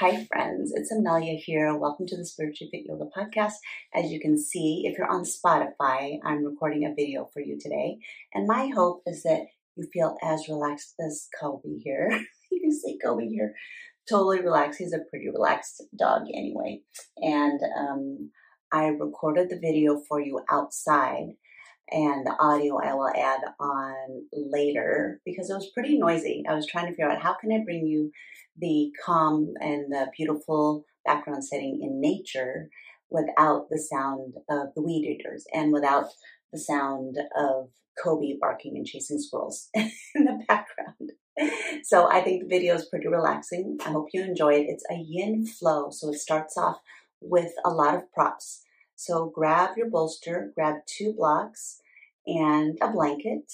Hi, friends. It's Amelia here. Welcome to the Spiritually Fit Yoga Podcast. As you can see, if you're on Spotify, I'm recording a video for you today. And my hope is that you feel as relaxed as Kobe here. you can see Kobe here. Totally relaxed. He's a pretty relaxed dog anyway. And um, I recorded the video for you outside and the audio I will add on later because it was pretty noisy. I was trying to figure out how can I bring you the calm and the beautiful background setting in nature without the sound of the weed eaters and without the sound of Kobe barking and chasing squirrels in the background. So I think the video is pretty relaxing. I hope you enjoy it. It's a yin flow, so it starts off with a lot of props. So grab your bolster, grab two blocks and a blanket.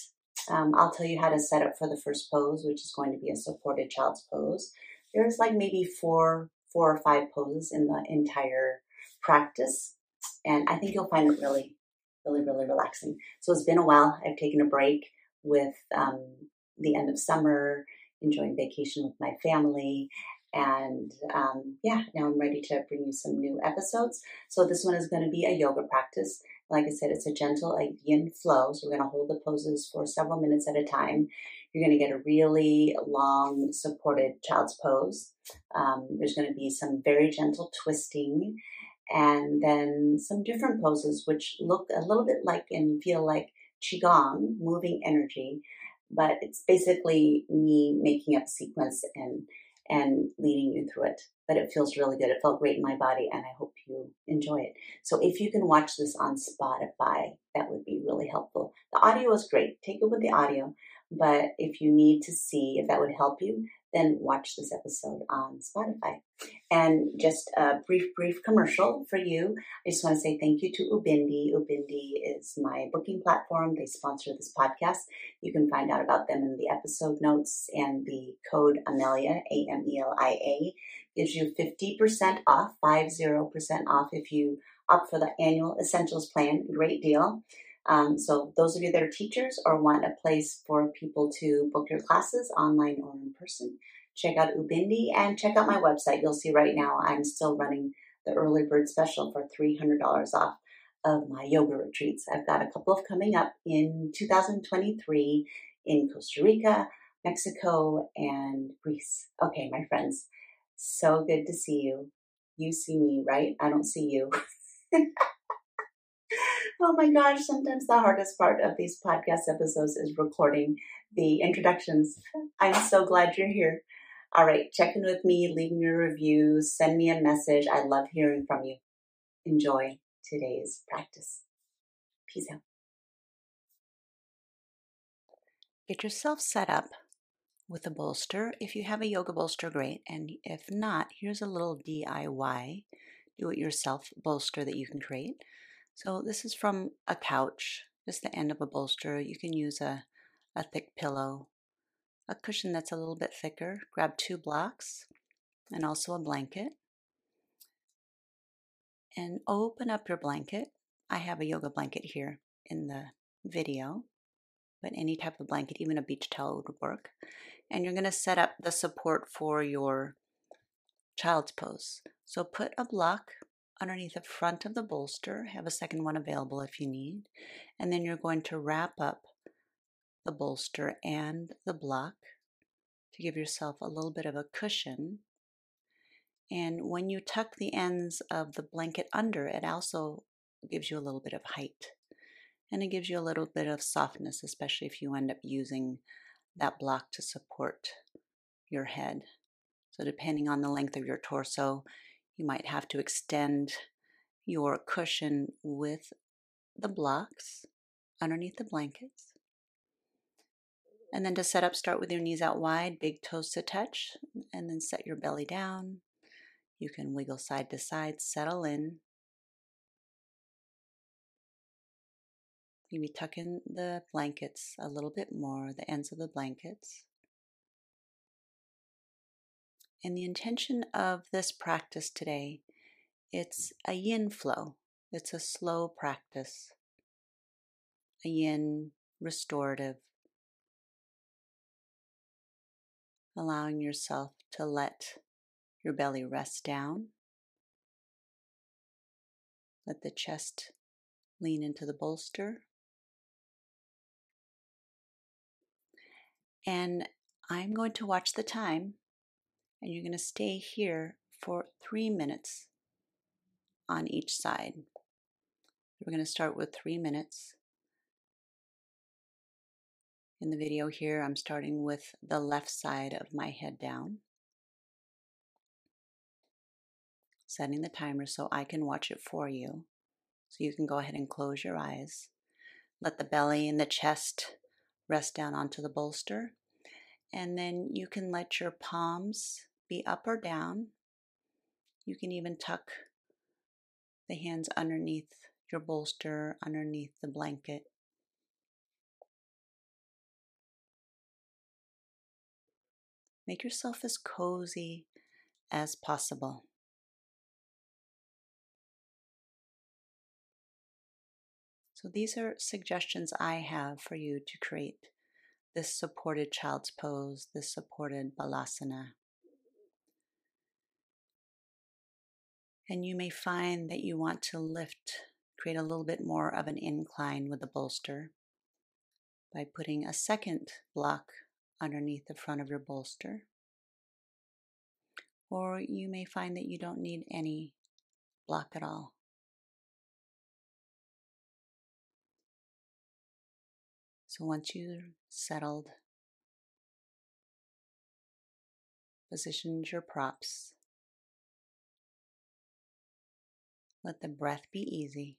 Um, I'll tell you how to set up for the first pose, which is going to be a supported child's pose. There's like maybe four, four or five poses in the entire practice, and I think you'll find it really, really, really relaxing. So it's been a while. I've taken a break with um, the end of summer, enjoying vacation with my family, and um, yeah, now I'm ready to bring you some new episodes. So this one is going to be a yoga practice. Like I said, it's a gentle a yin flow. So we're going to hold the poses for several minutes at a time. You're going to get a really long supported child's pose. Um, there's going to be some very gentle twisting and then some different poses which look a little bit like and feel like qigong, moving energy, but it's basically me making up sequence and and leading you through it. But it feels really good. It felt great in my body, and I hope you enjoy it. So if you can watch this on Spotify, that would be really helpful. The audio is great. Take it with the audio. But if you need to see if that would help you, then watch this episode on Spotify. And just a brief, brief commercial for you. I just want to say thank you to Ubindi. Ubindi is my booking platform. They sponsor this podcast. You can find out about them in the episode notes and the code Amelia, A M E L I A, gives you 50% off, 50% off if you opt for the annual essentials plan. Great deal. Um, so those of you that are teachers or want a place for people to book your classes online or in person, check out Ubindi and check out my website. You'll see right now I'm still running the early bird special for $300 off of my yoga retreats. I've got a couple of coming up in 2023 in Costa Rica, Mexico, and Greece. Okay, my friends, so good to see you. You see me, right? I don't see you. Oh my gosh, sometimes the hardest part of these podcast episodes is recording the introductions. I'm so glad you're here. All right, check in with me, leave me a review, send me a message. I love hearing from you. Enjoy today's practice. Peace out. Get yourself set up with a bolster. If you have a yoga bolster, great. And if not, here's a little DIY do it yourself bolster that you can create. So this is from a couch, just the end of a bolster. You can use a, a thick pillow, a cushion that's a little bit thicker. Grab two blocks and also a blanket. And open up your blanket. I have a yoga blanket here in the video, but any type of blanket, even a beach towel would work. And you're going to set up the support for your child's pose. So put a block underneath the front of the bolster. Have a second one available if you need. And then you're going to wrap up the bolster and the block to give yourself a little bit of a cushion. And when you tuck the ends of the blanket under, it also gives you a little bit of height. And it gives you a little bit of softness, especially if you end up using that block to support your head. So, depending on the length of your torso, you might have to extend your cushion with the blocks underneath the blankets. And then to set up, start with your knees out wide, big toes to touch, and then set your belly down. You can wiggle side to side, settle in. Maybe tuck in the blankets a little bit more, the ends of the blankets. And the intention of this practice today, it's a yin flow. It's a slow practice. A yin restorative. Allowing yourself to let Your belly rest down. Let the chest lean into the bolster. And I'm going to watch the time, and you're going to stay here for three minutes on each side. We're going to start with three minutes. In the video here, I'm starting with the left side of my head down. Setting the timer so I can watch it for you. So you can go ahead and close your eyes. Let the belly and the chest rest down onto the bolster. And then you can let your palms be up or down. You can even tuck the hands underneath your bolster, underneath the blanket. Make yourself as cozy as possible. So, these are suggestions I have for you to create this supported child's pose, this supported balasana. And you may find that you want to lift, create a little bit more of an incline with the bolster by putting a second block underneath the front of your bolster. Or you may find that you don't need any block at all. So once you're settled, positioned your props, let the breath be easy.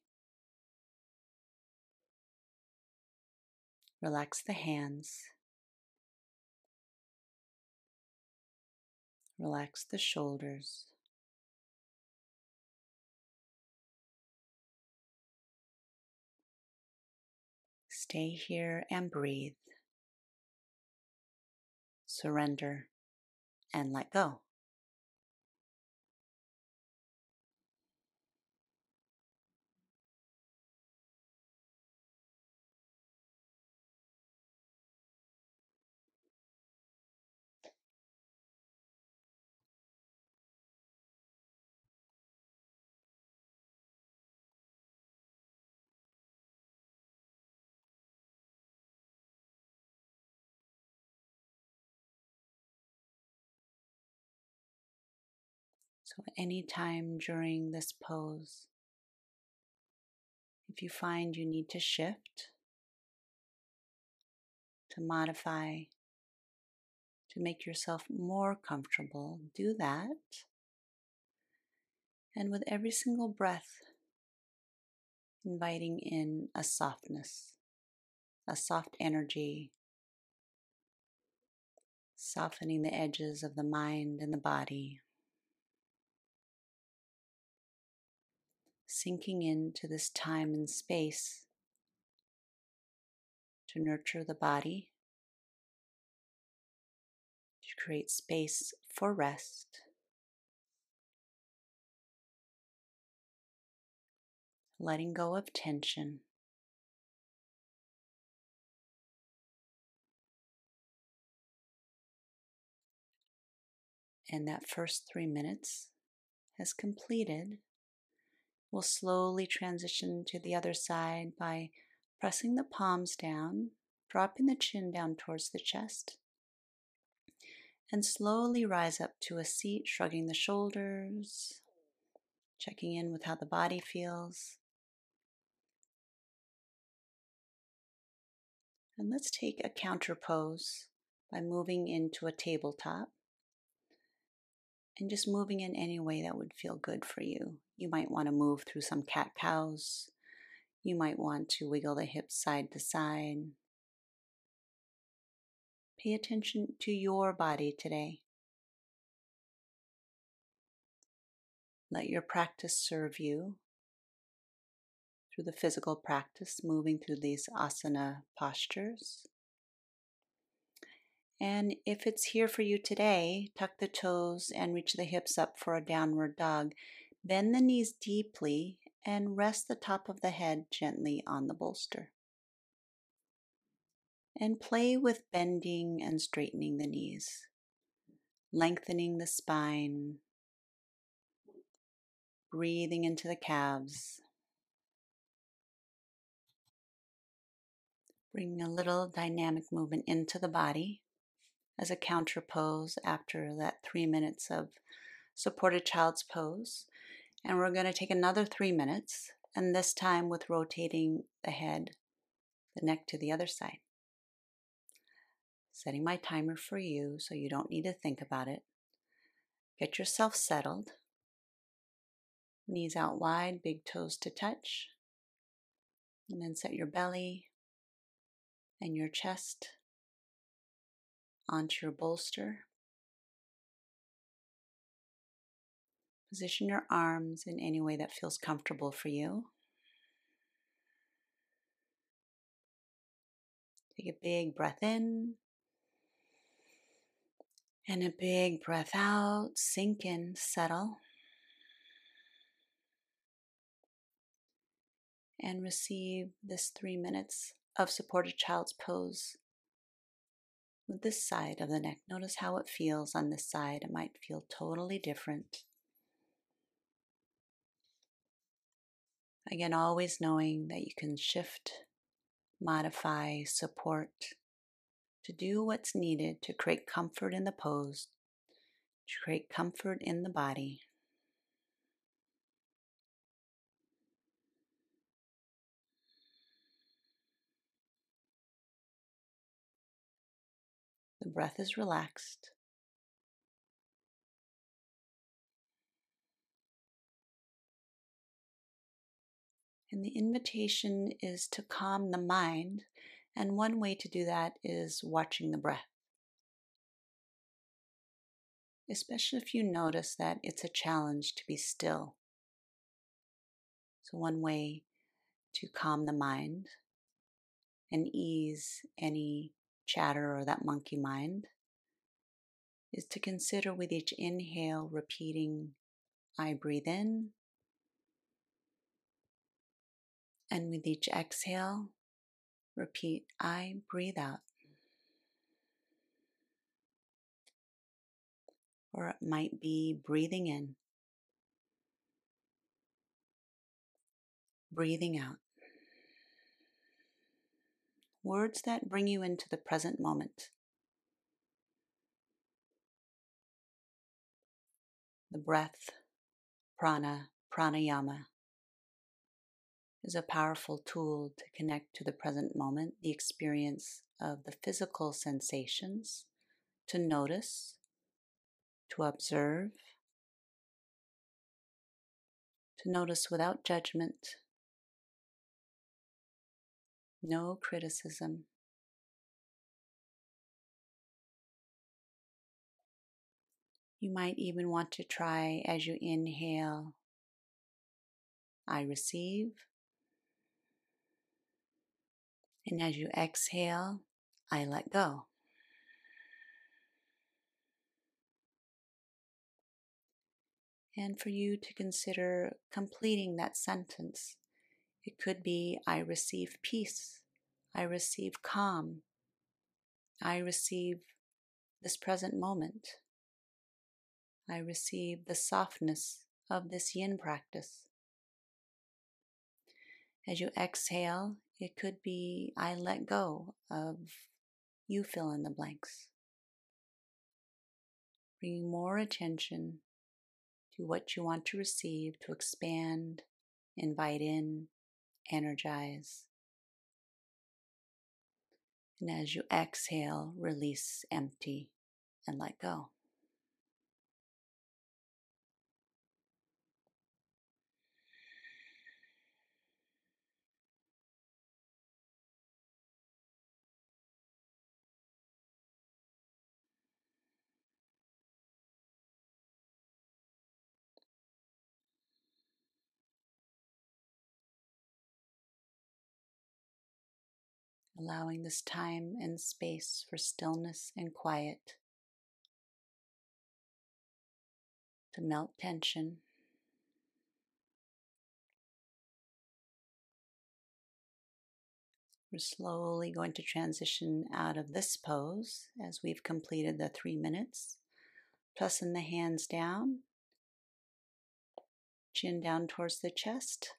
Relax the hands. Relax the shoulders. Stay here and breathe. Surrender and let go. So, anytime during this pose, if you find you need to shift, to modify, to make yourself more comfortable, do that. And with every single breath, inviting in a softness, a soft energy, softening the edges of the mind and the body. Sinking into this time and space to nurture the body, to create space for rest. Letting go of tension. And that first three minutes has completed We'll slowly transition to the other side by pressing the palms down, dropping the chin down towards the chest, and slowly rise up to a seat, shrugging the shoulders, checking in with how the body feels. And let's take a counter pose by moving into a tabletop and just moving in any way that would feel good for you. You might want to move through some cat cows. You might want to wiggle the hips side to side. Pay attention to your body today. Let your practice serve you through the physical practice, moving through these asana postures. And if it's here for you today, tuck the toes and reach the hips up for a downward dog. Bend the knees deeply and rest the top of the head gently on the bolster. And play with bending and straightening the knees, lengthening the spine, breathing into the calves. Bringing a little dynamic movement into the body as a counter pose after that three minutes of supported child's pose. And we're going to take another three minutes, and this time with rotating the head, the neck to the other side. Setting my timer for you so you don't need to think about it. Get yourself settled. Knees out wide, big toes to touch. And then set your belly and your chest onto your bolster. Position your arms in any way that feels comfortable for you. Take a big breath in and a big breath out. Sink in, settle. And receive this three minutes of supported child's pose with this side of the neck. Notice how it feels on this side. It might feel totally different. Again, always knowing that you can shift, modify, support to do what's needed to create comfort in the pose, to create comfort in the body. The breath is relaxed. And the invitation is to calm the mind. And one way to do that is watching the breath. Especially if you notice that it's a challenge to be still. So, one way to calm the mind and ease any chatter or that monkey mind is to consider with each inhale repeating, I breathe in. And with each exhale, repeat, I breathe out. Or it might be breathing in, breathing out words that bring you into the present moment. The breath, prana, pranayama, is a powerful tool to connect to the present moment, the experience of the physical sensations, to notice, to observe, to notice without judgment no criticism. You might even want to try as you inhale, I receive. And as you exhale, I let go. And for you to consider completing that sentence it could be I receive peace. I receive calm. I receive this present moment. I receive the softness of this yin practice. As you exhale, it could be I let go of you fill in the blanks. Bringing more attention to what you want to receive, to expand, invite in, energize. And as you exhale, release, empty, and let go. Allowing this time and space for stillness and quiet to melt tension. We're slowly going to transition out of this pose as we've completed the three minutes. Pressing the hands down chin down towards the chest.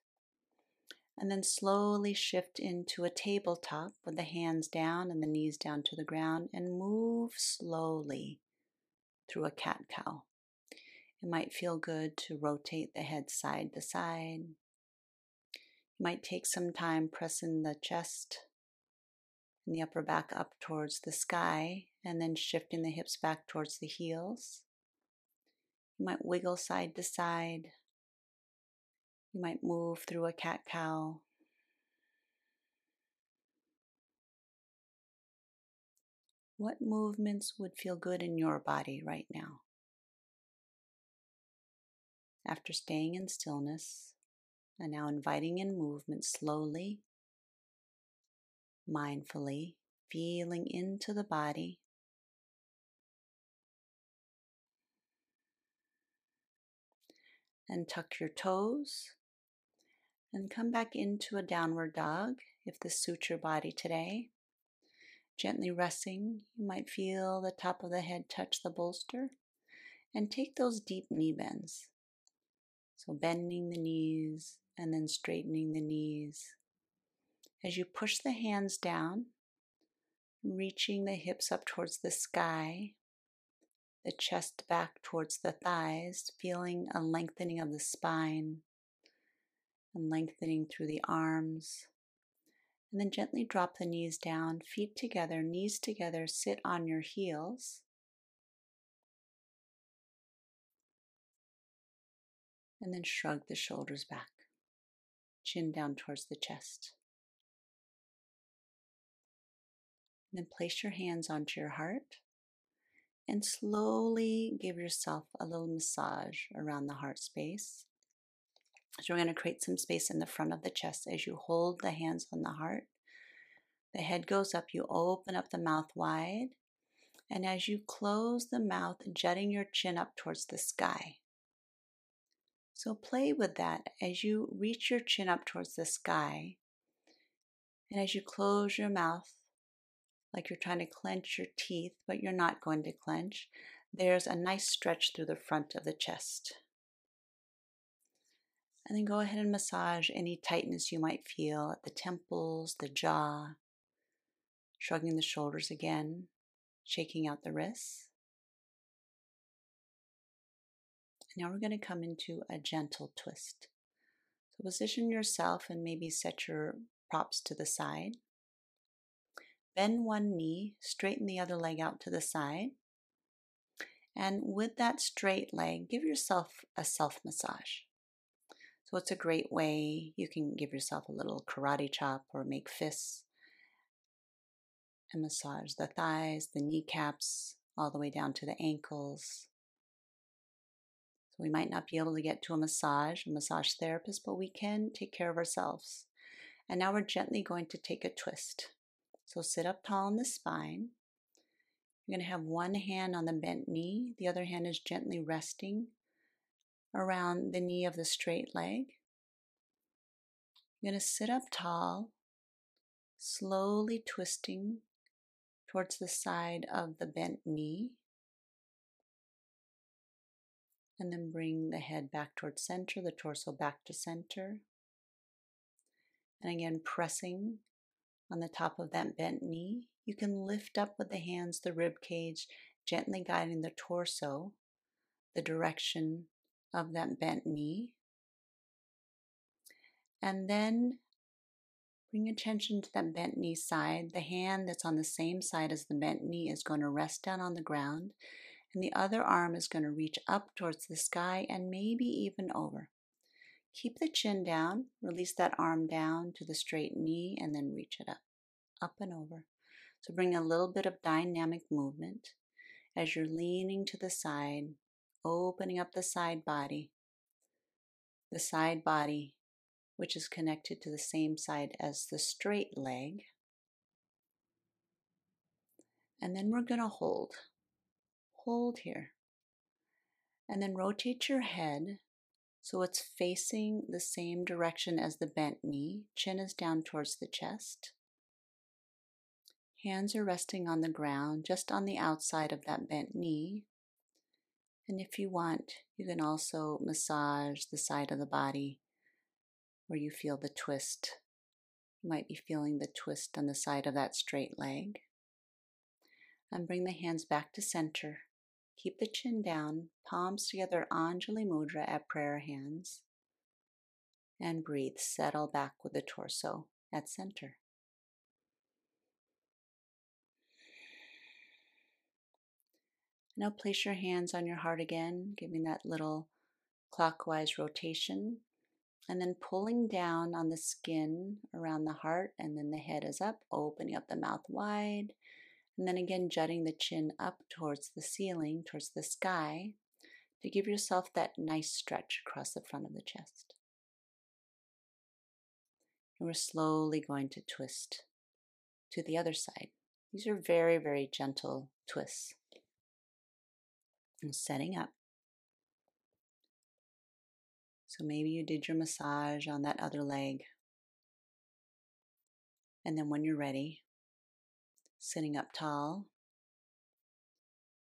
And then slowly shift into a tabletop with the hands down and the knees down to the ground and move slowly through a cat cow. It might feel good to rotate the head side to side. You might take some time pressing the chest and the upper back up towards the sky and then shifting the hips back towards the heels. You might wiggle side to side. You might move through a cat cow. What movements would feel good in your body right now? After staying in stillness and now inviting in movement slowly, mindfully, feeling into the body. And tuck your toes and come back into a downward dog if this suits your body today. Gently resting, you might feel the top of the head touch the bolster and take those deep knee bends. So, bending the knees and then straightening the knees. As you push the hands down, reaching the hips up towards the sky, the chest back towards the thighs, feeling a lengthening of the spine and lengthening through the arms. And then gently drop the knees down, feet together, knees together, sit on your heels. And then shrug the shoulders back, chin down towards the chest. And then place your hands onto your heart and slowly give yourself a little massage around the heart space. So, we're going to create some space in the front of the chest as you hold the hands on the heart. The head goes up, you open up the mouth wide, and as you close the mouth, jutting your chin up towards the sky. So, play with that as you reach your chin up towards the sky, and as you close your mouth, like you're trying to clench your teeth, but you're not going to clench, there's a nice stretch through the front of the chest. And then go ahead and massage any tightness you might feel at the temples, the jaw, shrugging the shoulders again, shaking out the wrists. Now we're going to come into a gentle twist. So position yourself and maybe set your props to the side. Bend one knee, straighten the other leg out to the side. And with that straight leg, give yourself a self massage. So it's a great way you can give yourself a little karate chop or make fists and massage the thighs, the kneecaps, all the way down to the ankles. So we might not be able to get to a massage, a massage therapist, but we can take care of ourselves. And now we're gently going to take a twist. So sit up tall in the spine. You're going to have one hand on the bent knee, the other hand is gently resting around the knee of the straight leg. You're going to sit up tall, slowly twisting towards the side of the bent knee. And then bring the head back towards center, the torso back to center. And again, pressing on the top of that bent knee. You can lift up with the hands the rib cage, gently guiding the torso the direction of that bent knee. And then bring attention to that bent knee side. The hand that's on the same side as the bent knee is going to rest down on the ground, and the other arm is going to reach up towards the sky and maybe even over. Keep the chin down, release that arm down to the straight knee, and then reach it up, up and over. So bring a little bit of dynamic movement as you're leaning to the side, opening up the side body. The side body, which is connected to the same side as the straight leg. And then we're going to hold. Hold here. And then rotate your head so it's facing the same direction as the bent knee. Chin is down towards the chest. Hands are resting on the ground, just on the outside of that bent knee. And if you want, you can also massage the side of the body where you feel the twist. You might be feeling the twist on the side of that straight leg. And bring the hands back to center. Keep the chin down, palms together, Anjali Mudra at prayer hands. And breathe, settle back with the torso at center. Now place your hands on your heart again, giving that little clockwise rotation, and then pulling down on the skin around the heart, and then the head is up, opening up the mouth wide, and then again jutting the chin up towards the ceiling, towards the sky, to give yourself that nice stretch across the front of the chest. And we're slowly going to twist to the other side. These are very, very gentle twists and setting up. So maybe you did your massage on that other leg. And then when you're ready, sitting up tall,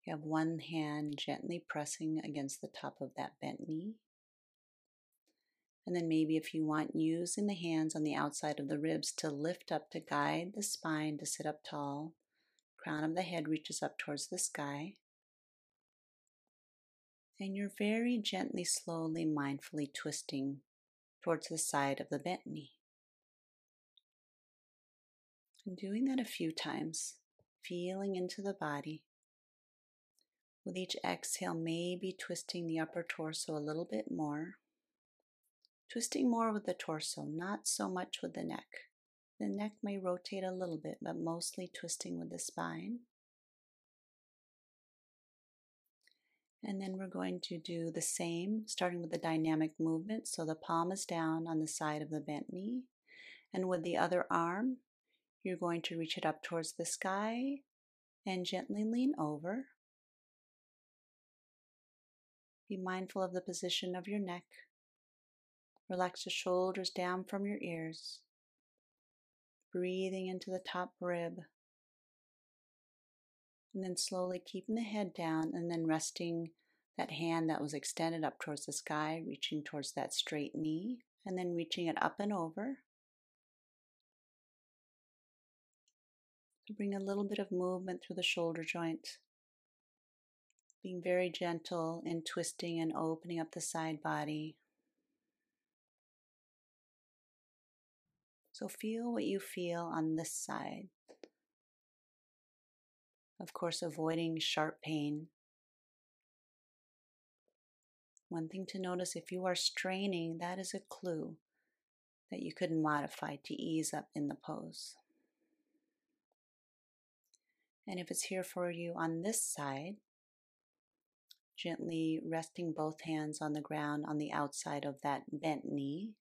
you have one hand gently pressing against the top of that bent knee. And then maybe if you want, using the hands on the outside of the ribs to lift up to guide the spine to sit up tall. Crown of the head reaches up towards the sky and you're very gently, slowly, mindfully twisting towards the side of the bent knee. And doing that a few times, feeling into the body. With each exhale, maybe twisting the upper torso a little bit more. Twisting more with the torso, not so much with the neck. The neck may rotate a little bit, but mostly twisting with the spine. And then we're going to do the same, starting with the dynamic movement. So the palm is down on the side of the bent knee. And with the other arm, you're going to reach it up towards the sky and gently lean over. Be mindful of the position of your neck. Relax the shoulders down from your ears. Breathing into the top rib and then slowly keeping the head down and then resting that hand that was extended up towards the sky, reaching towards that straight knee, and then reaching it up and over. So bring a little bit of movement through the shoulder joint, being very gentle in twisting and opening up the side body. So feel what you feel on this side. Of course, avoiding sharp pain. One thing to notice if you are straining, that is a clue that you could modify to ease up in the pose. And if it's here for you on this side, gently resting both hands on the ground on the outside of that bent knee.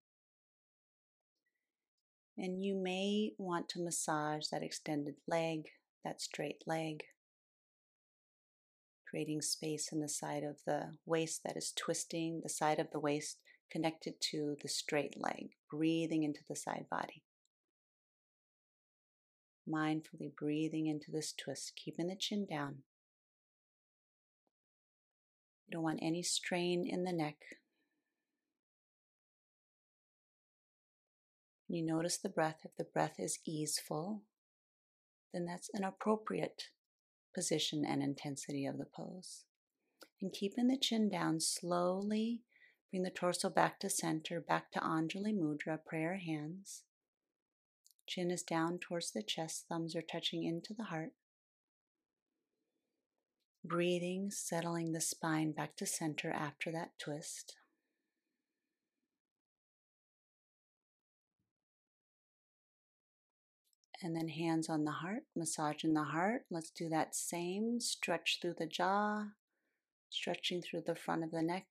And you may want to massage that extended leg that straight leg, creating space in the side of the waist that is twisting, the side of the waist connected to the straight leg, breathing into the side body. Mindfully breathing into this twist, keeping the chin down. You don't want any strain in the neck. You notice the breath. If the breath is easeful, then that's an appropriate position and intensity of the pose. And keeping the chin down slowly, bring the torso back to center, back to Anjali Mudra, prayer hands. Chin is down towards the chest, thumbs are touching into the heart. Breathing, settling the spine back to center after that twist. And then hands on the heart, massaging the heart. Let's do that same stretch through the jaw, stretching through the front of the neck.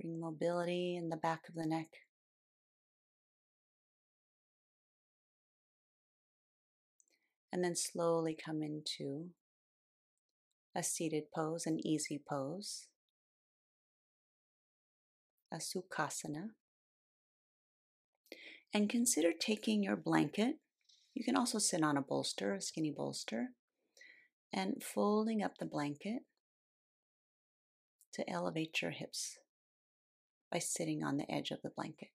Bring mobility in the back of the neck. And then slowly come into a seated pose, an easy pose, a Sukhasana and consider taking your blanket. You can also sit on a bolster, a skinny bolster, and folding up the blanket to elevate your hips by sitting on the edge of the blanket.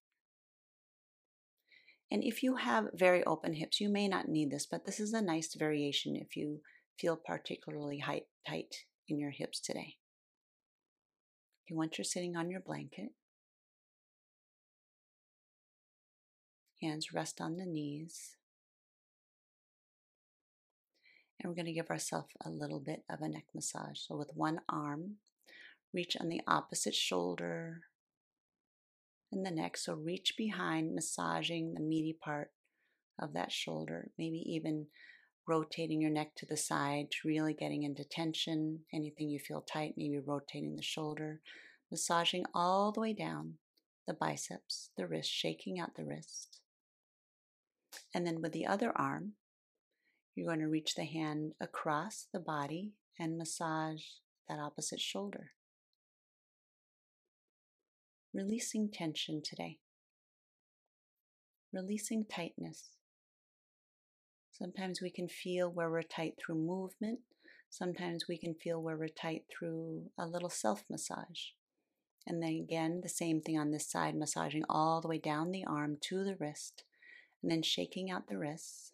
And if you have very open hips, you may not need this, but this is a nice variation if you feel particularly tight in your hips today. You want you're sitting on your blanket, hands rest on the knees. And we're going to give ourselves a little bit of a neck massage. So, with one arm, reach on the opposite shoulder and the neck. So, reach behind, massaging the meaty part of that shoulder, maybe even rotating your neck to the side, really getting into tension. Anything you feel tight, maybe rotating the shoulder, massaging all the way down the biceps, the wrist, shaking out the wrist. And then with the other arm, you're going to reach the hand across the body and massage that opposite shoulder. Releasing tension today. Releasing tightness. Sometimes we can feel where we're tight through movement. Sometimes we can feel where we're tight through a little self massage. And then again, the same thing on this side, massaging all the way down the arm to the wrist, and then shaking out the wrists.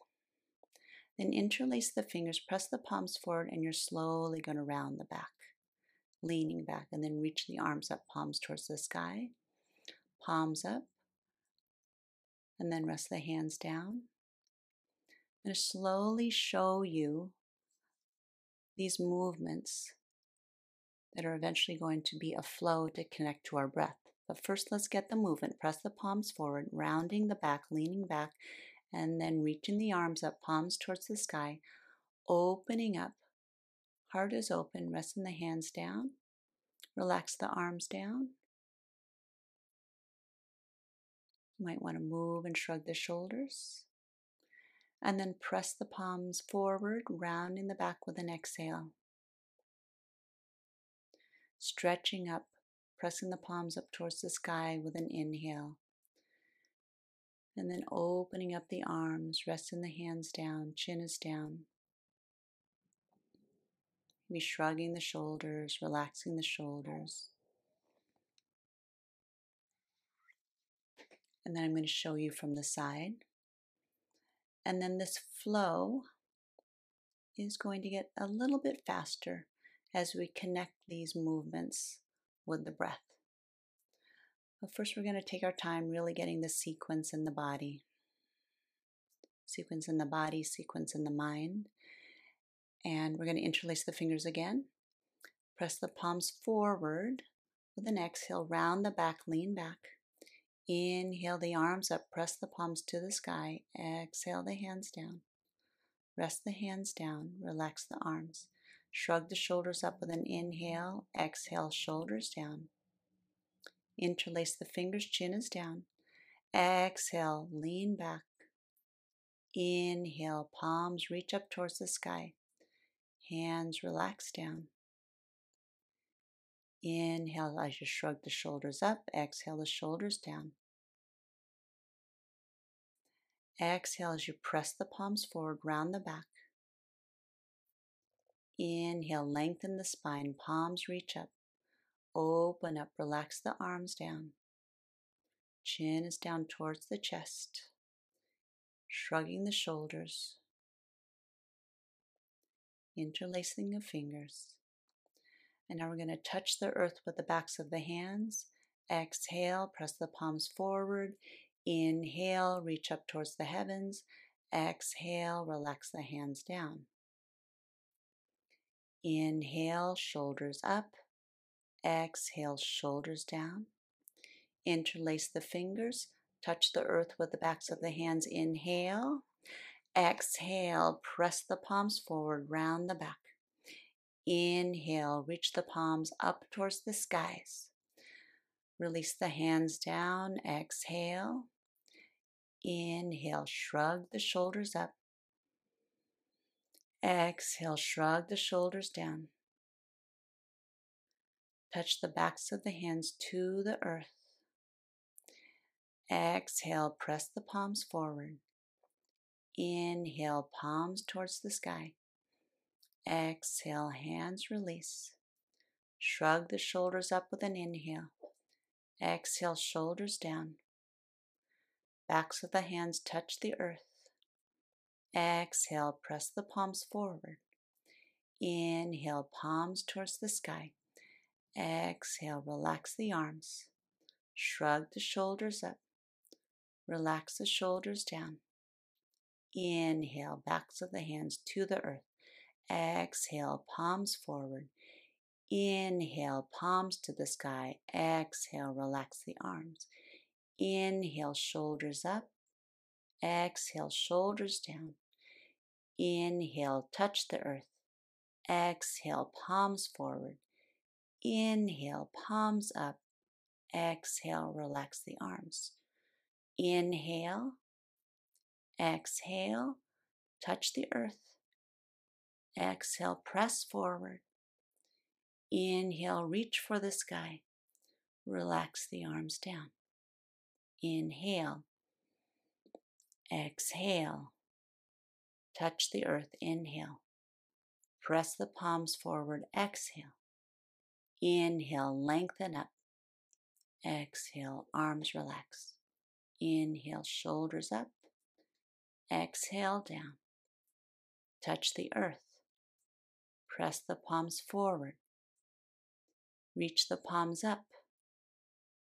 Then interlace the fingers, press the palms forward, and you're slowly going to round the back, leaning back, and then reach the arms up, palms towards the sky, palms up, and then rest the hands down. I'm going to slowly show you these movements that are eventually going to be a flow to connect to our breath. But first, let's get the movement. Press the palms forward, rounding the back, leaning back, and then reaching the arms up, palms towards the sky, opening up. Heart is open, resting the hands down. Relax the arms down. You might want to move and shrug the shoulders. And then press the palms forward, rounding the back with an exhale. Stretching up, pressing the palms up towards the sky with an inhale. And then opening up the arms, resting the hands down, chin is down. Be shrugging the shoulders, relaxing the shoulders. And then I'm going to show you from the side. And then this flow is going to get a little bit faster as we connect these movements with the breath. But first, we're going to take our time really getting the sequence in the body. Sequence in the body, sequence in the mind. And we're going to interlace the fingers again. Press the palms forward with an exhale, round the back, lean back. Inhale the arms up, press the palms to the sky. Exhale the hands down. Rest the hands down, relax the arms. Shrug the shoulders up with an inhale. Exhale, shoulders down. Interlace the fingers, chin is down. Exhale, lean back. Inhale, palms reach up towards the sky. Hands relax down. Inhale as you shrug the shoulders up. Exhale the shoulders down. Exhale as you press the palms forward, round the back. Inhale, lengthen the spine, palms reach up. Open up, relax the arms down. Chin is down towards the chest. Shrugging the shoulders. Interlacing the fingers. And now we're going to touch the earth with the backs of the hands. Exhale, press the palms forward. Inhale, reach up towards the heavens. Exhale, relax the hands down. Inhale, shoulders up. Exhale, shoulders down. Interlace the fingers. Touch the earth with the backs of the hands. Inhale. Exhale, press the palms forward, round the back. Inhale, reach the palms up towards the skies. Release the hands down. Exhale. Inhale, shrug the shoulders up. Exhale, shrug the shoulders down. Touch the backs of the hands to the earth. Exhale, press the palms forward. Inhale, palms towards the sky. Exhale, hands release. Shrug the shoulders up with an inhale. Exhale, shoulders down. Backs of the hands touch the earth. Exhale, press the palms forward. Inhale, palms towards the sky. Exhale, relax the arms. Shrug the shoulders up. Relax the shoulders down. Inhale, backs of the hands to the earth. Exhale, palms forward. Inhale, palms to the sky. Exhale, relax the arms. Inhale, shoulders up. Exhale, shoulders down. Inhale, touch the earth. Exhale, palms forward. Inhale, palms up. Exhale, relax the arms. Inhale, exhale, touch the earth. Exhale, press forward. Inhale, reach for the sky. Relax the arms down. Inhale, exhale, touch the earth. Inhale, press the palms forward. Exhale, inhale, lengthen up. Exhale, arms relax. Inhale, shoulders up. Exhale, down. Touch the earth. Press the palms forward. Reach the palms up.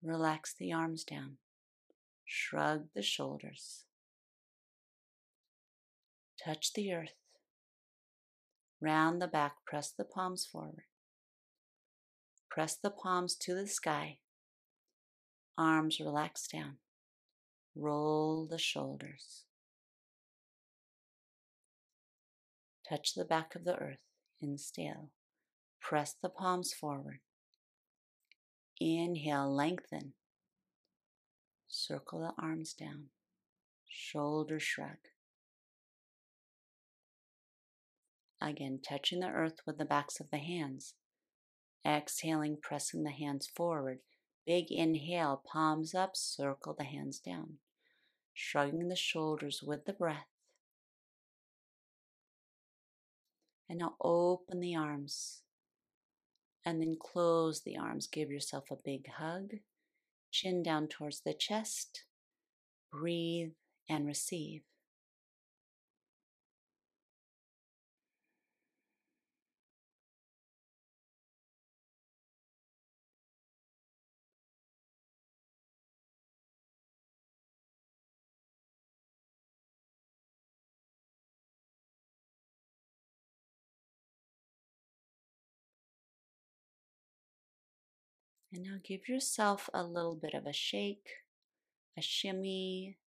Relax the arms down. Shrug the shoulders. Touch the earth. Round the back, press the palms forward. Press the palms to the sky. Arms relax down. Roll the shoulders. Touch the back of the earth in still. Press the palms forward. Inhale, lengthen. Circle the arms down. Shoulder shrug. Again, touching the earth with the backs of the hands. Exhaling, pressing the hands forward. Big inhale, palms up, circle the hands down. Shrugging the shoulders with the breath. And now open the arms. And then close the arms. Give yourself a big hug. Chin down towards the chest. Breathe and receive. And now give yourself a little bit of a shake, a shimmy,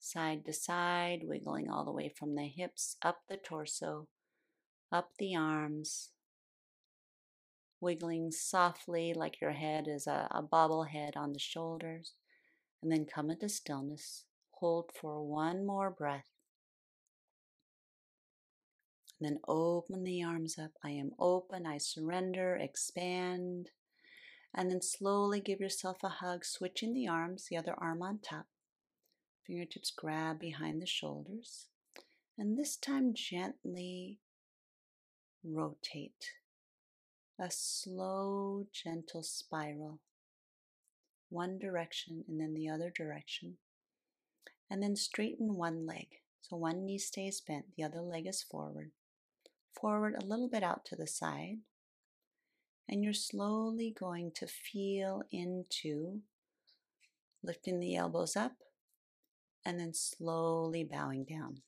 side to side, wiggling all the way from the hips up the torso, up the arms, wiggling softly like your head is a, a bobblehead on the shoulders. And then come into stillness. Hold for one more breath. Then open the arms up. I am open. I surrender. Expand. And then slowly give yourself a hug, switching the arms, the other arm on top. Fingertips grab behind the shoulders. And this time, gently rotate. A slow, gentle spiral. One direction and then the other direction. And then straighten one leg. So one knee stays bent, the other leg is forward. Forward a little bit out to the side. And you're slowly going to feel into lifting the elbows up and then slowly bowing down.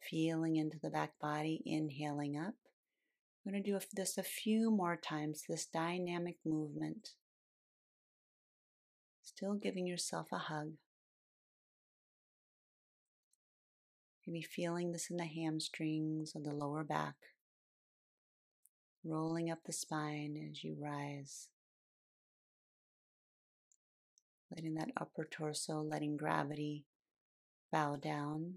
Feeling into the back body, inhaling up. I'm going to do this a few more times, this dynamic movement. Still giving yourself a hug. Maybe feeling this in the hamstrings or the lower back rolling up the spine as you rise. Letting that upper torso, letting gravity bow down.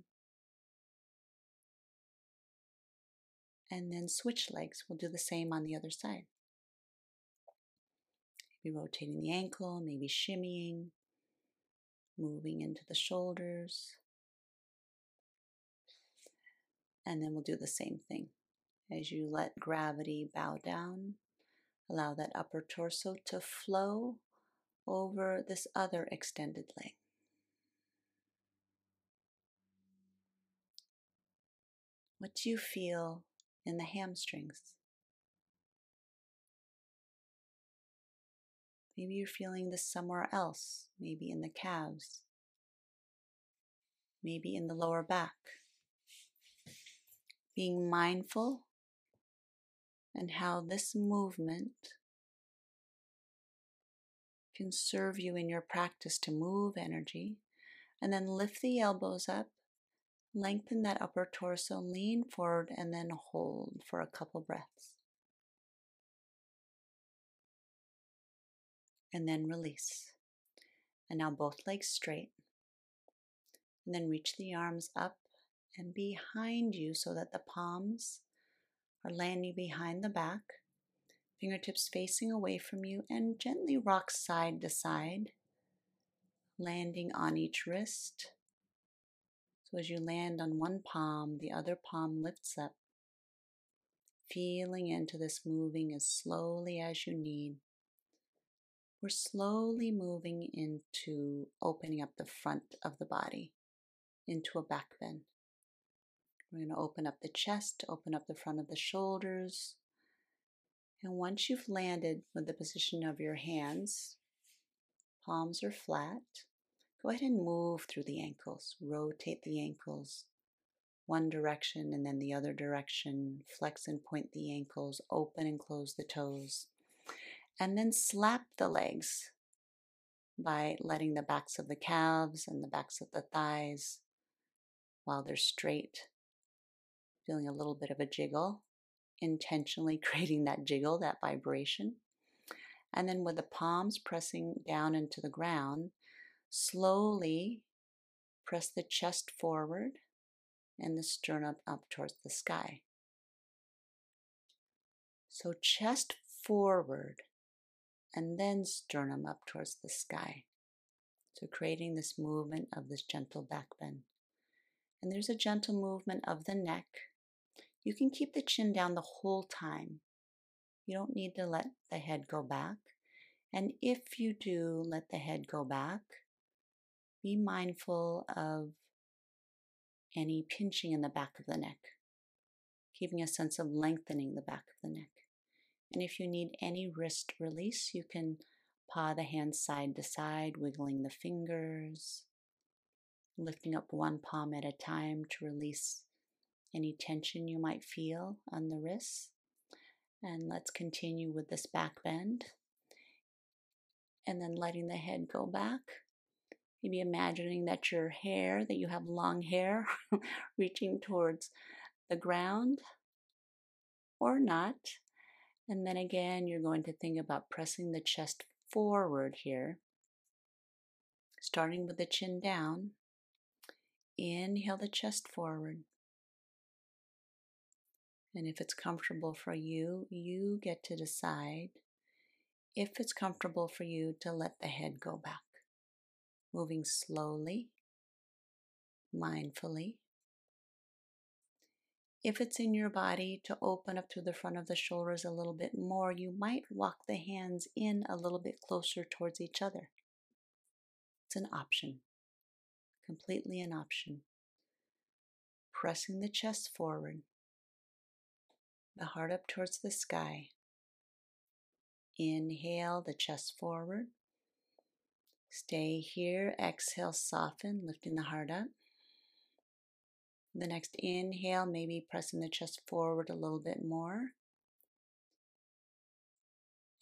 And then switch legs. We'll do the same on the other side. Maybe rotating the ankle, maybe shimmying, moving into the shoulders. And then we'll do the same thing. As you let gravity bow down, allow that upper torso to flow over this other extended leg. What do you feel in the hamstrings? Maybe you're feeling this somewhere else, maybe in the calves, maybe in the lower back. Being mindful and how this movement can serve you in your practice to move energy. And then lift the elbows up, lengthen that upper torso, lean forward, and then hold for a couple breaths. And then release. And now both legs straight. And then reach the arms up and behind you so that the palms are landing behind the back, fingertips facing away from you, and gently rock side to side, landing on each wrist. So as you land on one palm, the other palm lifts up, feeling into this moving as slowly as you need. We're slowly moving into opening up the front of the body into a back bend. We're going to open up the chest, open up the front of the shoulders. And once you've landed with the position of your hands, palms are flat, go ahead and move through the ankles. Rotate the ankles one direction and then the other direction. Flex and point the ankles, open and close the toes. And then slap the legs by letting the backs of the calves and the backs of the thighs while they're straight feeling a little bit of a jiggle, intentionally creating that jiggle, that vibration. And then with the palms pressing down into the ground, slowly press the chest forward and the sternum up towards the sky. So chest forward and then sternum up towards the sky. So creating this movement of this gentle back bend. And there's a gentle movement of the neck you can keep the chin down the whole time. You don't need to let the head go back. And if you do let the head go back, be mindful of any pinching in the back of the neck, keeping a sense of lengthening the back of the neck. And if you need any wrist release, you can paw the hands side to side, wiggling the fingers, lifting up one palm at a time to release any tension you might feel on the wrists. And let's continue with this back bend. And then letting the head go back. Maybe imagining that your hair, that you have long hair reaching towards the ground or not. And then again, you're going to think about pressing the chest forward here, starting with the chin down. Inhale the chest forward. And if it's comfortable for you, you get to decide if it's comfortable for you to let the head go back. Moving slowly, mindfully. If it's in your body to open up through the front of the shoulders a little bit more, you might walk the hands in a little bit closer towards each other. It's an option, completely an option. Pressing the chest forward the heart up towards the sky. Inhale the chest forward. Stay here. Exhale, soften, lifting the heart up. The next inhale, maybe pressing the chest forward a little bit more.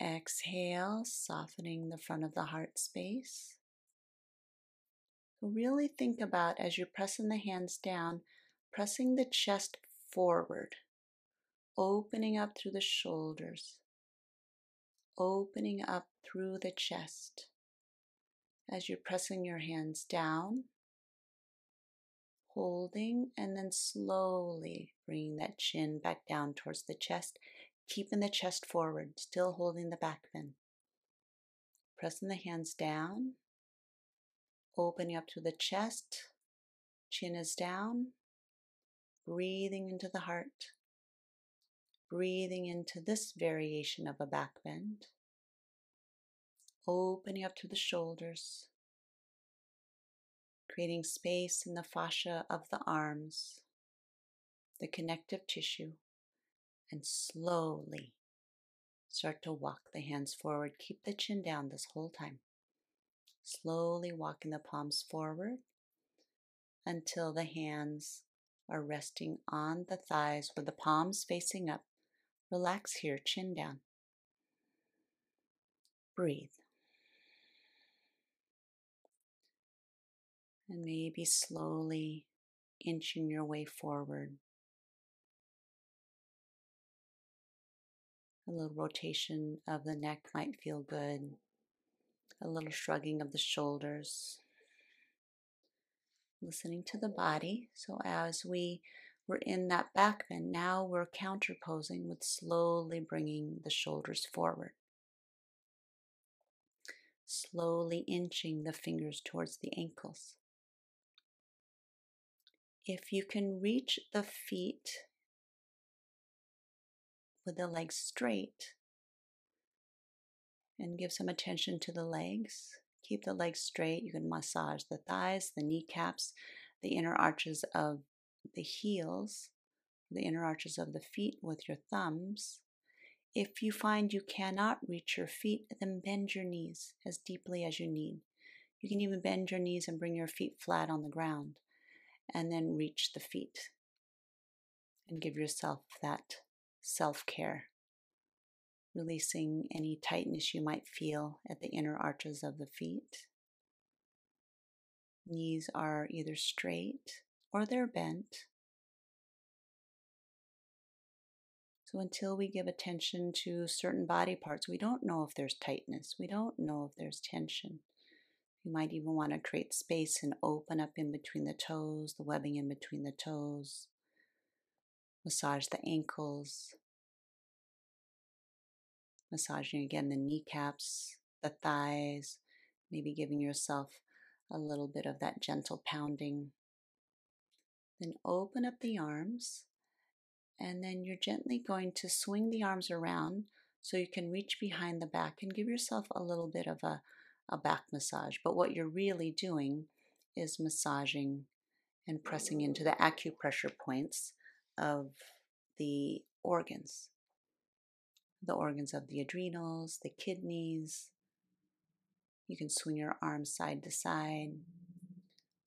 Exhale, softening the front of the heart space. Really think about as you're pressing the hands down, pressing the chest forward opening up through the shoulders, opening up through the chest as you're pressing your hands down, holding, and then slowly bringing that chin back down towards the chest, keeping the chest forward, still holding the back bend. Pressing the hands down, opening up through the chest, chin is down, breathing into the heart, breathing into this variation of a back bend, opening up to the shoulders, creating space in the fascia of the arms, the connective tissue, and slowly start to walk the hands forward. Keep the chin down this whole time. Slowly walking the palms forward until the hands are resting on the thighs with the palms facing up. Relax here, chin down. Breathe. And maybe slowly inching your way forward. A little rotation of the neck might feel good. A little shrugging of the shoulders. Listening to the body. So as we were in that back bend, now we're counterposing with slowly bringing the shoulders forward. Slowly inching the fingers towards the ankles. If you can reach the feet with the legs straight and give some attention to the legs. Keep the legs straight. You can massage the thighs, the kneecaps, the inner arches of the heels, the inner arches of the feet with your thumbs. If you find you cannot reach your feet, then bend your knees as deeply as you need. You can even bend your knees and bring your feet flat on the ground and then reach the feet and give yourself that self care, releasing any tightness you might feel at the inner arches of the feet. Knees are either straight or they're bent. So, until we give attention to certain body parts, we don't know if there's tightness, we don't know if there's tension. You might even want to create space and open up in between the toes, the webbing in between the toes. Massage the ankles. Massaging again the kneecaps, the thighs, maybe giving yourself a little bit of that gentle pounding. Then open up the arms, and then you're gently going to swing the arms around so you can reach behind the back and give yourself a little bit of a, a back massage. But what you're really doing is massaging and pressing into the acupressure points of the organs the organs of the adrenals, the kidneys. You can swing your arms side to side.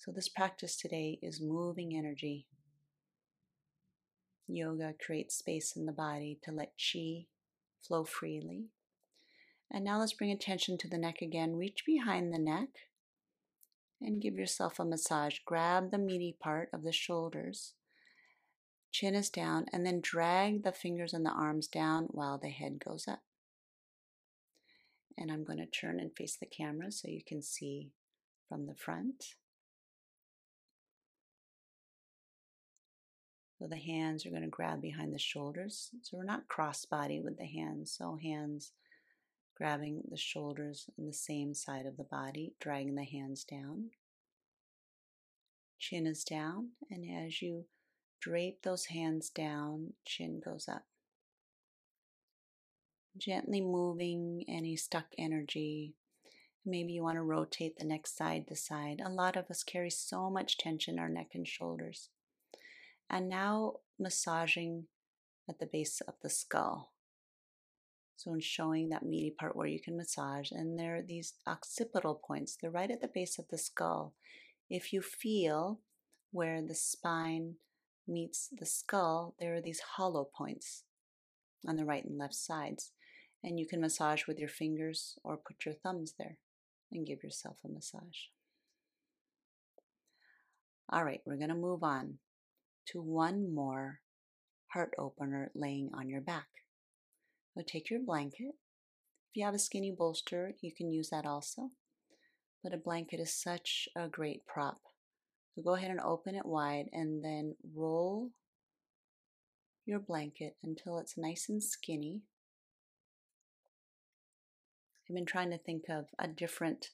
So, this practice today is moving energy. Yoga creates space in the body to let chi flow freely. And now let's bring attention to the neck again. Reach behind the neck and give yourself a massage. Grab the meaty part of the shoulders Chin is down, and then drag the fingers and the arms down while the head goes up. And I'm going to turn and face the camera so you can see from the front. So the hands are going to grab behind the shoulders. So we're not cross body with the hands. So hands grabbing the shoulders on the same side of the body, dragging the hands down. Chin is down, and as you Drape those hands down, chin goes up. Gently moving any stuck energy. Maybe you want to rotate the neck side to side. A lot of us carry so much tension in our neck and shoulders. And now massaging at the base of the skull. So, I'm showing that meaty part where you can massage, and there are these occipital points, they're right at the base of the skull. If you feel where the spine meets the skull, there are these hollow points on the right and left sides. And you can massage with your fingers or put your thumbs there and give yourself a massage. All right, we're going to move on to one more heart opener laying on your back. So take your blanket. If you have a skinny bolster, you can use that also. But a blanket is such a great prop so go ahead and open it wide and then roll your blanket until it's nice and skinny. I've been trying to think of a different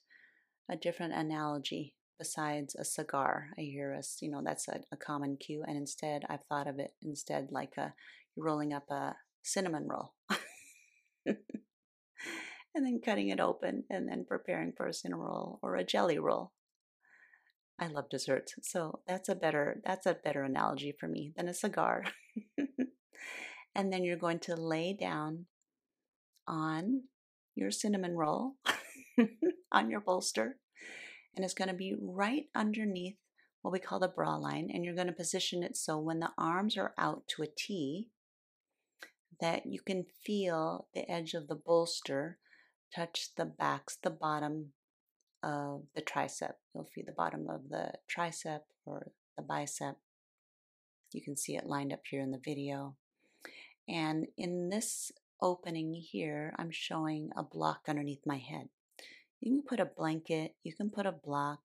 a different analogy besides a cigar. I hear us, you know, that's a, a, common cue. And instead, I've thought of it instead like a rolling up a cinnamon roll. and then cutting it open and then preparing for a cinnamon roll or a jelly roll. I love desserts, so that's a better that's a better analogy for me than a cigar. and then you're going to lay down on your cinnamon roll on your bolster and it's going to be right underneath what we call the bra line and you're going to position it so when the arms are out to a T that you can feel the edge of the bolster touch the backs the bottom of the tricep. You'll feel the bottom of the tricep or the bicep. You can see it lined up here in the video. And in this opening here I'm showing a block underneath my head you can put a blanket, you can put a block,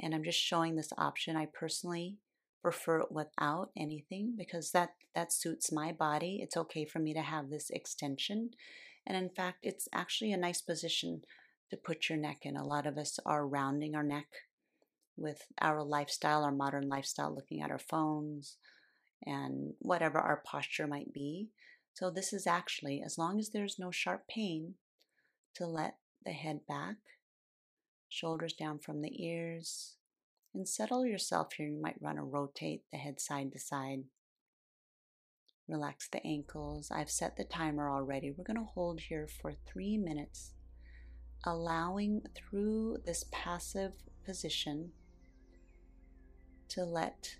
and I'm just showing this option. I personally prefer it without anything because that that suits my body. It's okay for me to have this extension. And in fact, it's actually a nice position to put your neck in. A lot of us are rounding our neck with our lifestyle, our modern lifestyle, looking at our phones and whatever our posture might be. So, this is actually, as long as there's no sharp pain, to let the head back, shoulders down from the ears, and settle yourself here. You might want to rotate the head side to side. Relax the ankles. I've set the timer already. We're going to hold here for three minutes, allowing through this passive position to let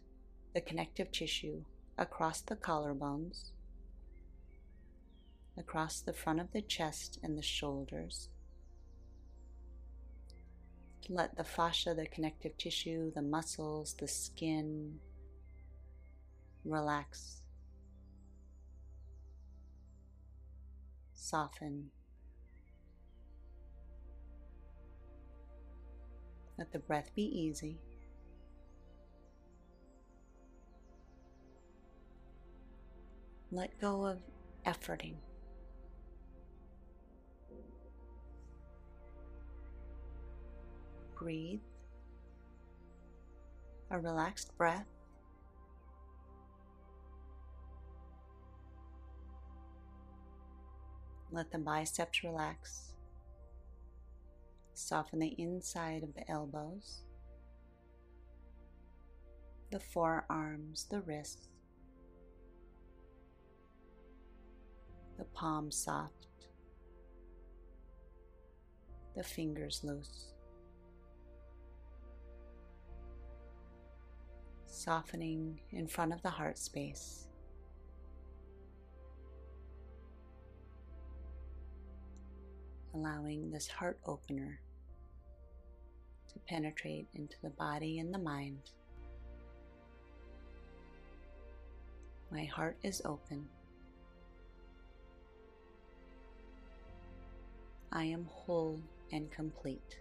the connective tissue across the collarbones, across the front of the chest and the shoulders, let the fascia, the connective tissue, the muscles, the skin relax, soften. Let the breath be easy. Let go of efforting. Breathe a relaxed breath. Let the biceps relax. Soften the inside of the elbows, the forearms, the wrists, the palms soft, the fingers loose. Softening in front of the heart space. Allowing this heart opener to penetrate into the body and the mind. My heart is open. I am whole and complete.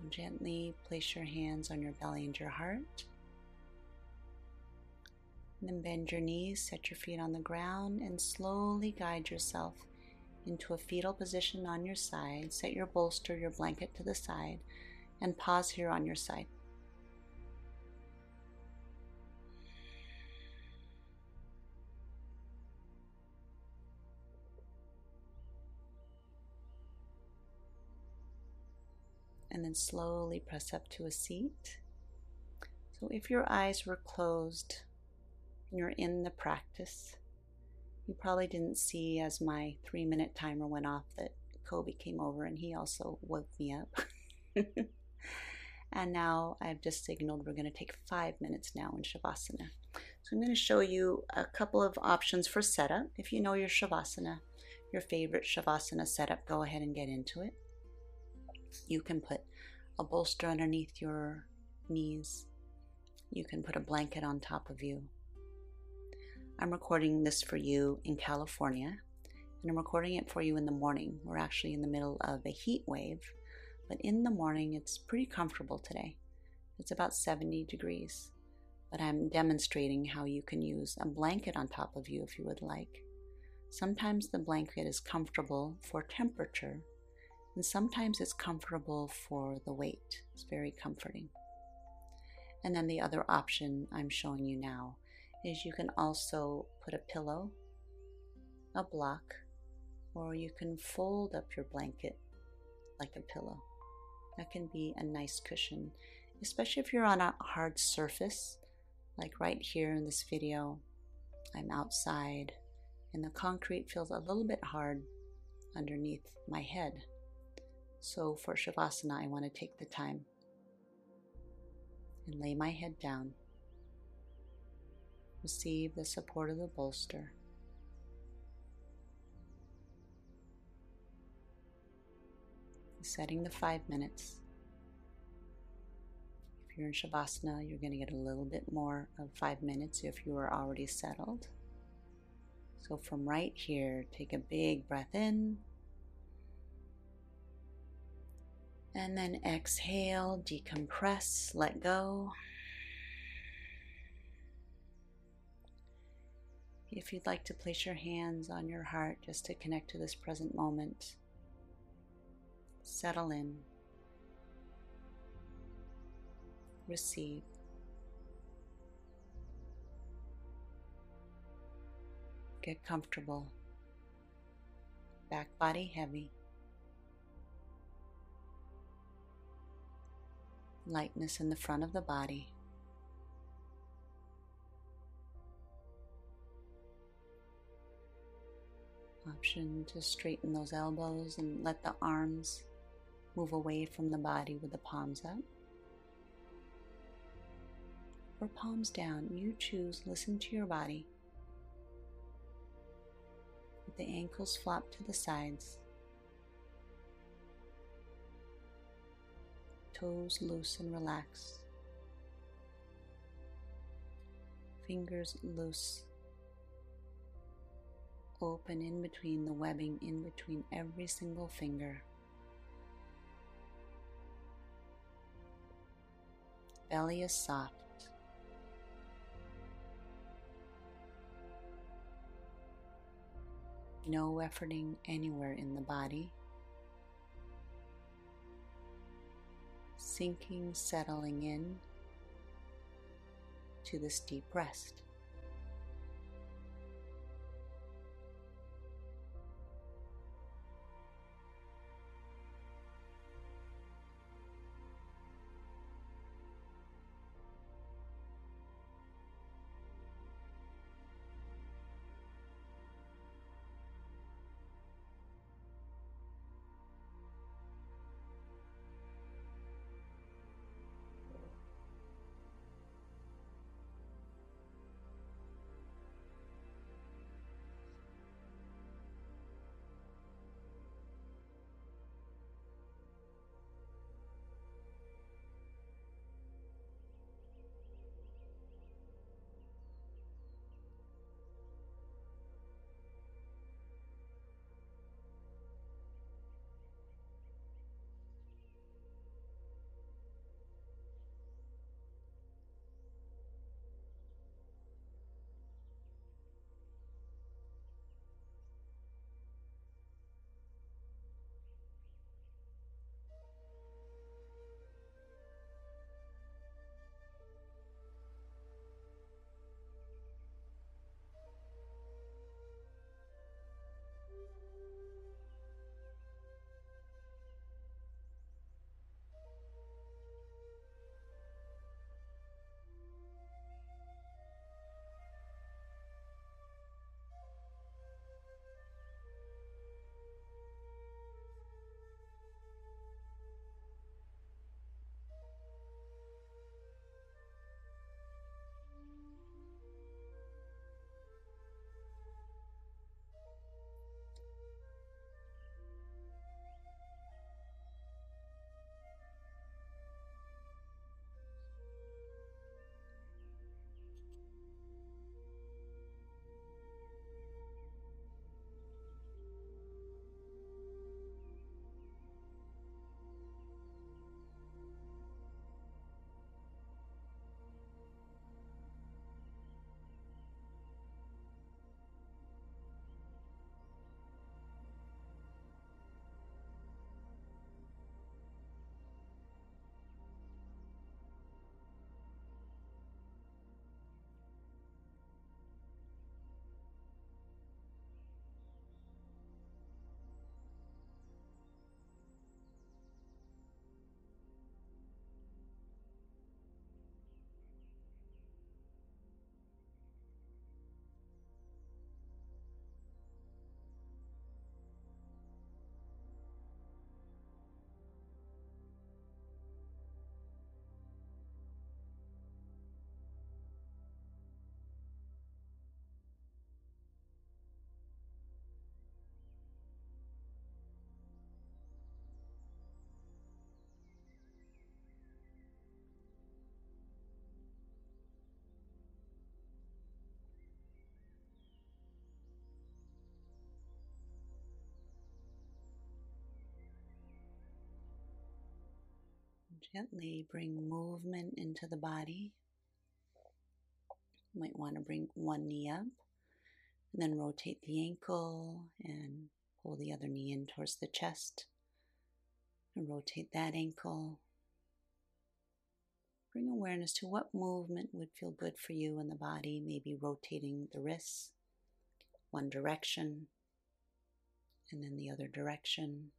So gently place your hands on your belly and your heart. And then bend your knees, set your feet on the ground, and slowly guide yourself into a fetal position on your side. Set your bolster, your blanket to the side, and pause here on your side. Then slowly press up to a seat. So if your eyes were closed and you're in the practice, you probably didn't see as my three minute timer went off that Kobe came over and he also woke me up. and now I've just signaled we're going to take five minutes now in Shavasana. So I'm going to show you a couple of options for setup. If you know your Shavasana, your favorite Shavasana setup, go ahead and get into it. You can put a bolster underneath your knees. You can put a blanket on top of you. I'm recording this for you in California, and I'm recording it for you in the morning. We're actually in the middle of a heat wave, but in the morning it's pretty comfortable today. It's about 70 degrees, but I'm demonstrating how you can use a blanket on top of you if you would like. Sometimes the blanket is comfortable for temperature, and sometimes it's comfortable for the weight. It's very comforting. And then the other option I'm showing you now is you can also put a pillow, a block, or you can fold up your blanket like a pillow. That can be a nice cushion, especially if you're on a hard surface, like right here in this video. I'm outside and the concrete feels a little bit hard underneath my head. So for Shavasana, I want to take the time and lay my head down. Receive the support of the bolster. Setting the five minutes. If you're in Shavasana, you're going to get a little bit more of five minutes if you are already settled. So, from right here, take a big breath in. And then exhale, decompress, let go. If you'd like to place your hands on your heart just to connect to this present moment, settle in, receive. Get comfortable. Back body heavy. Lightness in the front of the body. Option to straighten those elbows and let the arms move away from the body with the palms up. Or palms down. You choose, listen to your body. With the ankles flop to the sides. Toes loose and relax. Fingers loose open in between the webbing, in between every single finger. Belly is soft. No efforting anywhere in the body. Sinking, settling in to this deep rest. Gently bring movement into the body. You might want to bring one knee up and then rotate the ankle and pull the other knee in towards the chest and rotate that ankle. Bring awareness to what movement would feel good for you in the body, maybe rotating the wrists one direction and then the other direction.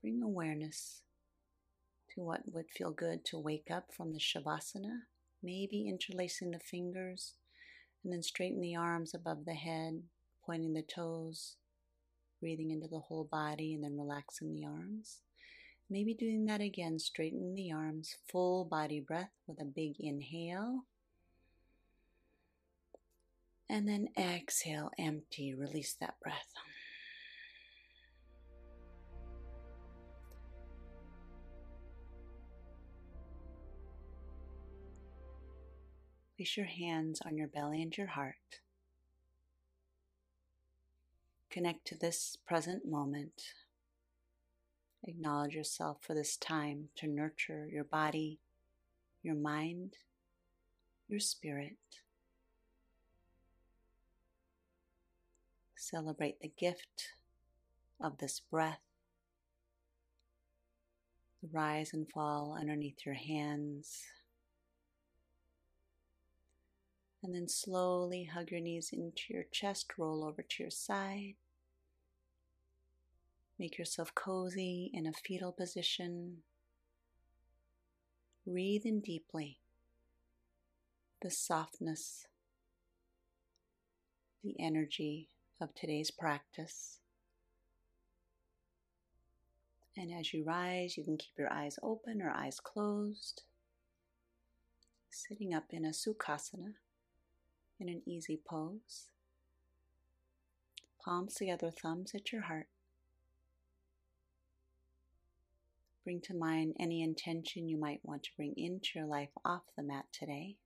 Bring awareness to what would feel good to wake up from the Shavasana, maybe interlacing the fingers and then straighten the arms above the head, pointing the toes, breathing into the whole body and then relaxing the arms. Maybe doing that again, straighten the arms, full body breath with a big inhale. And then exhale, empty, release that breath. Place your hands on your belly and your heart. Connect to this present moment. Acknowledge yourself for this time to nurture your body, your mind, your spirit. Celebrate the gift of this breath, the rise and fall underneath your hands. And then slowly hug your knees into your chest, roll over to your side. Make yourself cozy in a fetal position. Breathe in deeply the softness, the energy of today's practice. And as you rise, you can keep your eyes open or eyes closed, sitting up in a Sukhasana in an easy pose. Palms together, thumbs at your heart. Bring to mind any intention you might want to bring into your life off the mat today.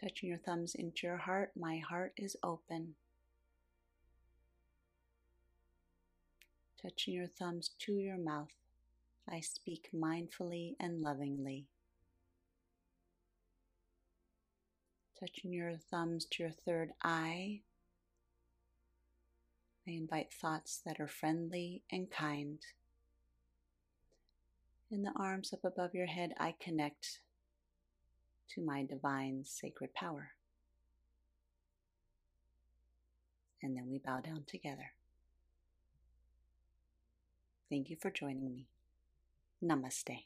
Touching your thumbs into your heart, my heart is open. Touching your thumbs to your mouth, I speak mindfully and lovingly. Touching your thumbs to your third eye, I invite thoughts that are friendly and kind. In the arms up above your head, I connect to my divine sacred power. And then we bow down together. Thank you for joining me. Namaste.